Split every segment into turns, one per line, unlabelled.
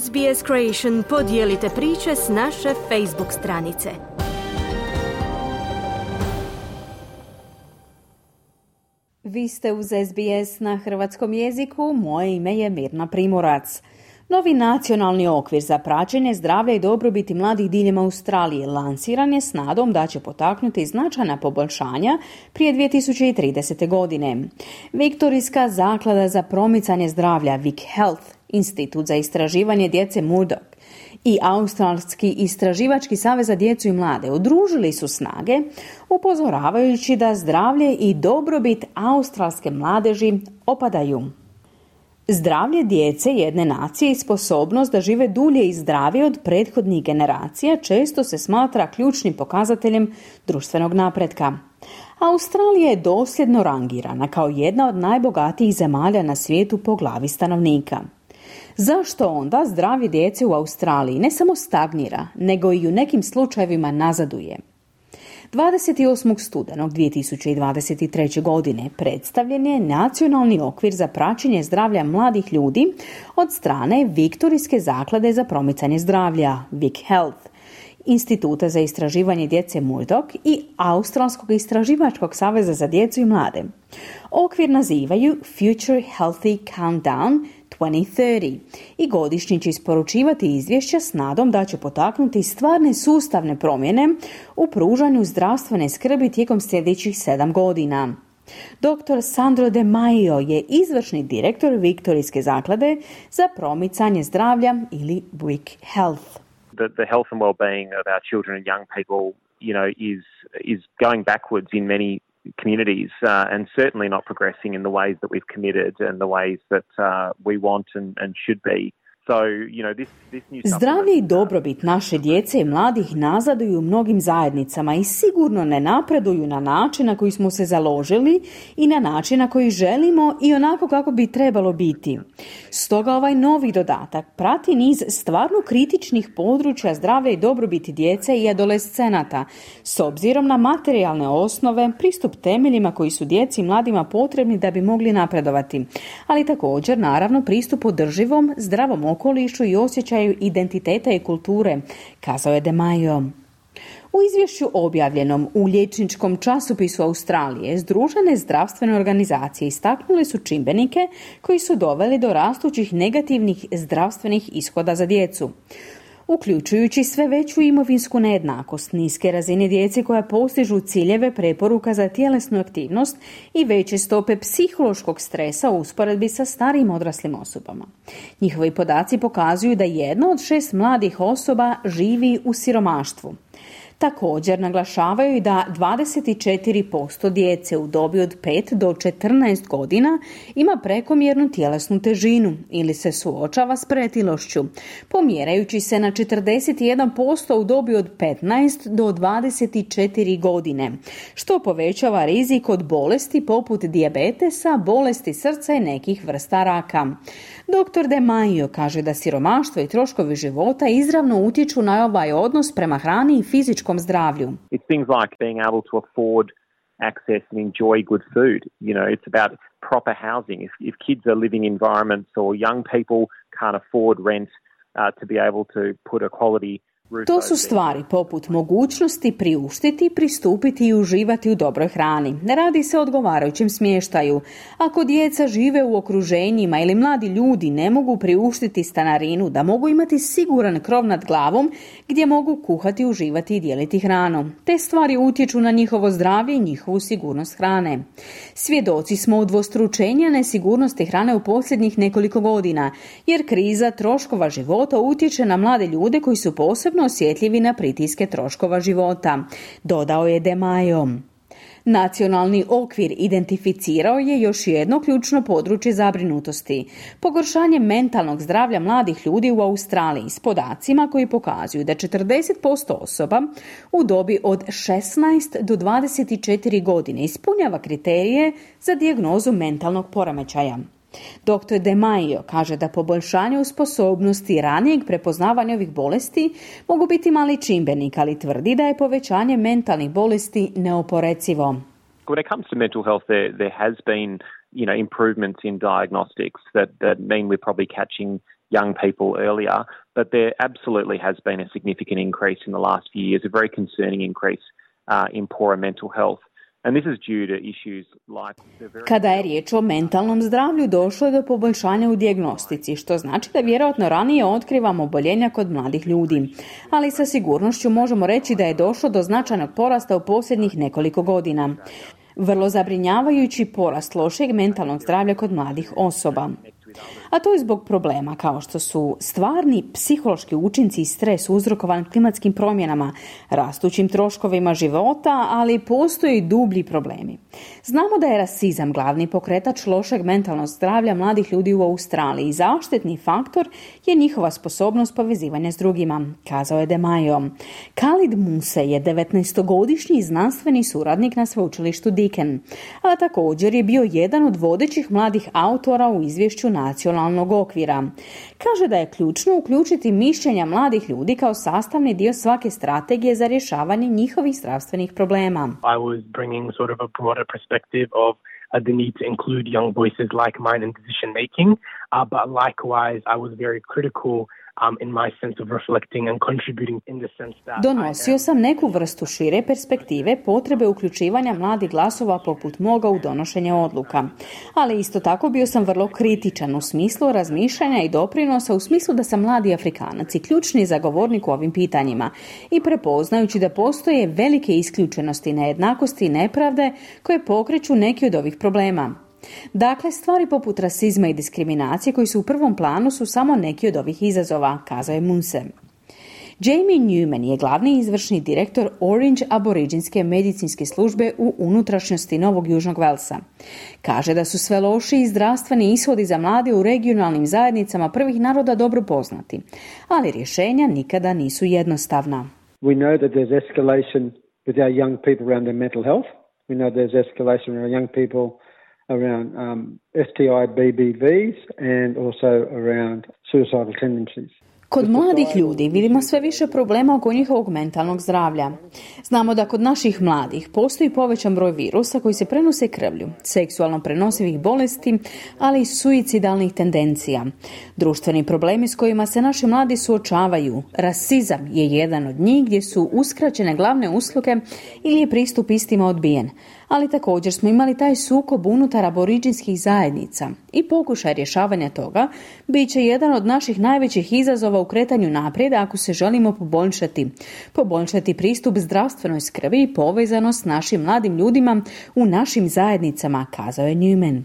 SBS Creation podijelite priče s naše Facebook stranice. Vi ste uz SBS na hrvatskom jeziku, moje ime je Mirna Primorac. Novi nacionalni okvir za praćenje zdravlja i dobrobiti mladih diljem Australije lansiran je s nadom da će potaknuti značajna poboljšanja prije 2030. godine. Viktorijska zaklada za promicanje zdravlja Vic Health, Institut za istraživanje djece Murdoch i Australski istraživački savez za djecu i mlade udružili su snage upozoravajući da zdravlje i dobrobit australske mladeži opadaju. Zdravlje djece jedne nacije i sposobnost da žive dulje i zdravije od prethodnih generacija često se smatra ključnim pokazateljem društvenog napretka. Australija je dosljedno rangirana kao jedna od najbogatijih zemalja na svijetu po glavi stanovnika. Zašto onda zdravlje djece u Australiji ne samo stagnira, nego i u nekim slučajevima nazaduje? 28. studenog 2023. godine predstavljen je nacionalni okvir za praćenje zdravlja mladih ljudi od strane Viktorijske zaklade za promicanje zdravlja, Vic Health, Instituta za istraživanje djece Murdoch i Australskog istraživačkog saveza za djecu i mlade. Okvir nazivaju Future Healthy Countdown 2030 i godišnji će isporučivati izvješća s nadom da će potaknuti stvarne sustavne promjene u pružanju zdravstvene skrbi tijekom sljedećih sedam godina. Dr. Sandro De Maio je izvršni direktor Viktorijske zaklade za promicanje zdravlja ili WIC Health.
The, the health and well-being of our children and young people, you know, is is going backwards in many communities uh, and certainly not progressing in the ways that we've committed and the ways that uh, we want and, and should be.
Zdravlje i dobrobit naše djece i mladih nazaduju u mnogim zajednicama i sigurno ne napreduju na način na koji smo se založili i na način na koji želimo i onako kako bi trebalo biti. Stoga ovaj novi dodatak prati niz stvarno kritičnih područja zdravlja i dobrobiti djece i adolescenata s obzirom na materijalne osnove, pristup temeljima koji su djeci i mladima potrebni da bi mogli napredovati, ali također naravno pristup održivom, zdravom okolišu i osjećaju identiteta i kulture, kazao je De Maio. U izvješću objavljenom u liječničkom časopisu Australije, Združene zdravstvene organizacije istaknule su čimbenike koji su doveli do rastućih negativnih zdravstvenih ishoda za djecu uključujući sve veću imovinsku nejednakost, niske razine djece koja postižu ciljeve preporuka za tjelesnu aktivnost i veće stope psihološkog stresa u usporedbi sa starijim odraslim osobama. Njihovi podaci pokazuju da jedna od šest mladih osoba živi u siromaštvu. Također naglašavaju da 24% djece u dobi od 5 do 14 godina ima prekomjernu tjelesnu težinu ili se suočava s pretilošću, pomjerajući se na 41% u dobi od 15 do 24 godine, što povećava rizik od bolesti poput dijabetesa, bolesti srca i nekih vrsta raka. Dr. De Maio kaže da siromaštvo i troškovi života izravno utječu na ovaj odnos prema hrani i fizičkom zdravlju.
It's things like being able to afford access and enjoy good food. You know, it's about proper housing. If, if kids are living in environments or young people can't afford rent uh, to be able to put a quality
to su stvari poput mogućnosti priuštiti, pristupiti i uživati u dobroj hrani. Ne radi se o odgovarajućem smještaju. Ako djeca žive u okruženjima ili mladi ljudi ne mogu priuštiti stanarinu, da mogu imati siguran krov nad glavom gdje mogu kuhati, uživati i dijeliti hranu. Te stvari utječu na njihovo zdravlje i njihovu sigurnost hrane. Svjedoci smo udvostručenja nesigurnosti hrane u posljednjih nekoliko godina, jer kriza troškova života utječe na mlade ljude koji su posebno osjetljivi na pritiske troškova života, dodao je De Majo. Nacionalni okvir identificirao je još jedno ključno područje zabrinutosti, pogoršanje mentalnog zdravlja mladih ljudi u Australiji s podacima koji pokazuju da 40% osoba u dobi od 16 do 24 godine ispunjava kriterije za dijagnozu mentalnog poremećaja. Dr. De Maio kaže da poboljšanje u sposobnosti ranijeg prepoznavanja ovih bolesti mogu biti mali čimbenik, ali tvrdi da je povećanje mentalnih bolesti neoporecivo.
When it comes to mental health, there, there has been you know, improvements in diagnostics that, that mean we're probably catching young people earlier, but there absolutely has been a significant increase in the last few years, a very concerning increase uh, in poorer mental health.
Kada je riječ o mentalnom zdravlju, došlo je do poboljšanja u dijagnostici, što znači da vjerojatno ranije otkrivamo oboljenja kod mladih ljudi. Ali sa sigurnošću možemo reći da je došlo do značajnog porasta u posljednjih nekoliko godina. Vrlo zabrinjavajući porast lošeg mentalnog zdravlja kod mladih osoba a to je zbog problema kao što su stvarni psihološki učinci i stres uzrokovan klimatskim promjenama, rastućim troškovima života, ali postoje i dublji problemi. Znamo da je rasizam glavni pokretač lošeg mentalnog zdravlja mladih ljudi u Australiji i zaštetni faktor je njihova sposobnost povezivanja s drugima, kazao je De Majo. Khalid Muse je 19-godišnji znanstveni suradnik na sveučilištu Diken, a također je bio jedan od vodećih mladih autora u izvješću nacionalnog okvira. Kaže da je ključno uključiti mišljenja mladih ljudi kao sastavni dio svake strategije za rješavanje njihovih zdravstvenih problema.
I was bringing sort of a broader perspective of uh, the need to include young voices like mine in decision making, uh, but likewise I was very critical um,
Donosio sam neku vrstu šire perspektive potrebe uključivanja mladih glasova poput moga u donošenje odluka. Ali isto tako bio sam vrlo kritičan u smislu razmišljanja i doprinosa u smislu da sam mladi Afrikanac i ključni zagovornik u ovim pitanjima i prepoznajući da postoje velike isključenosti, nejednakosti i nepravde koje pokreću neki od ovih problema. Dakle, stvari poput rasizma i diskriminacije koji su u prvom planu su samo neki od ovih izazova, kazao je Munse. Jamie Newman je glavni izvršni direktor Orange aboriđinske medicinske službe u unutrašnjosti Novog Južnog Velsa. Kaže da su sve loši zdravstveni ishodi za mlade u regionalnim zajednicama prvih naroda dobro poznati, ali rješenja nikada nisu jednostavna.
We know that there's escalation with our young people around their mental health. We know there's escalation with our young people around um, STI BBVs and also around suicidal tendencies.
Kod mladih ljudi vidimo sve više problema oko njihovog mentalnog zdravlja. Znamo da kod naših mladih postoji povećan broj virusa koji se prenose krvlju, seksualno prenosivih bolesti, ali i suicidalnih tendencija. Društveni problemi s kojima se naši mladi suočavaju, rasizam je jedan od njih gdje su uskraćene glavne usluge ili je pristup istima odbijen ali također smo imali taj sukob unutar aboriđinskih zajednica i pokušaj rješavanja toga bit će jedan od naših najvećih izazova u kretanju naprijed ako se želimo poboljšati. Poboljšati pristup zdravstvenoj skrbi i povezanost s našim mladim ljudima u našim zajednicama, kazao je Newman.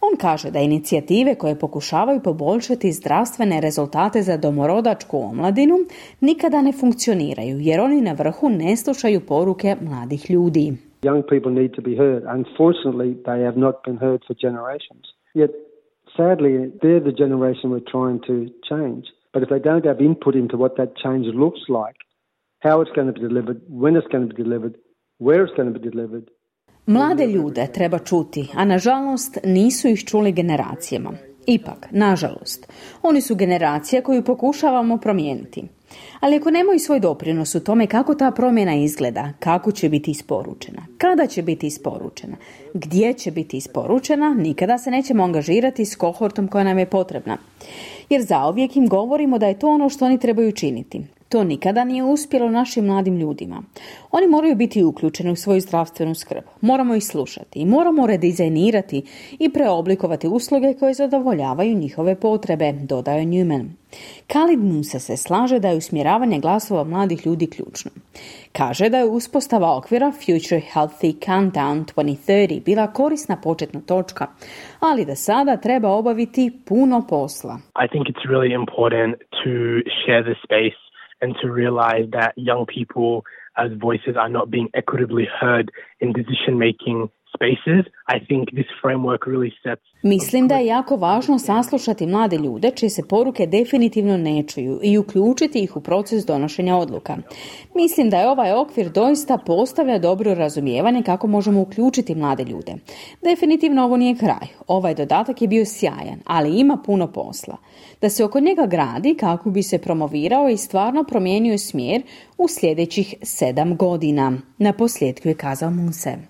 On kaže da inicijative koje pokušavaju poboljšati zdravstvene rezultate za domorodačku omladinu nikada ne funkcioniraju jer oni na vrhu ne slušaju poruke mladih ljudi.
Young people need to be heard. Unfortunately, they have not been heard for generations. Yet, sadly, they're the generation we're trying to change. But if they don't have input into what that change looks like, how it's going to be delivered, when it's going to be delivered, where it's going to be delivered,
Mlade ljude treba čuti, a nažalost nisu ih čuli generacijama. Ipak, nažalost, oni su generacija koju pokušavamo promijeniti. Ali ako nemaju svoj doprinos u tome kako ta promjena izgleda, kako će biti isporučena, kada će biti isporučena, gdje će biti isporučena, nikada se nećemo angažirati s kohortom koja nam je potrebna. Jer zauvijek im govorimo da je to ono što oni trebaju činiti. To nikada nije uspjelo našim mladim ljudima. Oni moraju biti uključeni u svoju zdravstvenu skrb. Moramo ih slušati i moramo redizajnirati i preoblikovati usluge koje zadovoljavaju njihove potrebe, dodaje Newman. Khalid Musa se slaže da je usmjeravanje glasova mladih ljudi ključno. Kaže da je uspostava okvira Future Healthy Countdown 2030 bila korisna početna točka, ali da sada treba obaviti puno posla.
I think it's really important to share the space and to realize that young people as voices are not being equitably heard in decision making spaces. I think this framework really sets
Mislim da je jako važno saslušati mlade ljude čije se poruke definitivno ne čuju i uključiti ih u proces donošenja odluka. Mislim da je ovaj okvir doista postavlja dobro razumijevanje kako možemo uključiti mlade ljude. Definitivno ovo nije kraj. Ovaj dodatak je bio sjajan, ali ima puno posla. Da se oko njega gradi kako bi se promovirao i stvarno promijenio smjer u sljedećih sedam godina. Na posljedku je kazao Munse.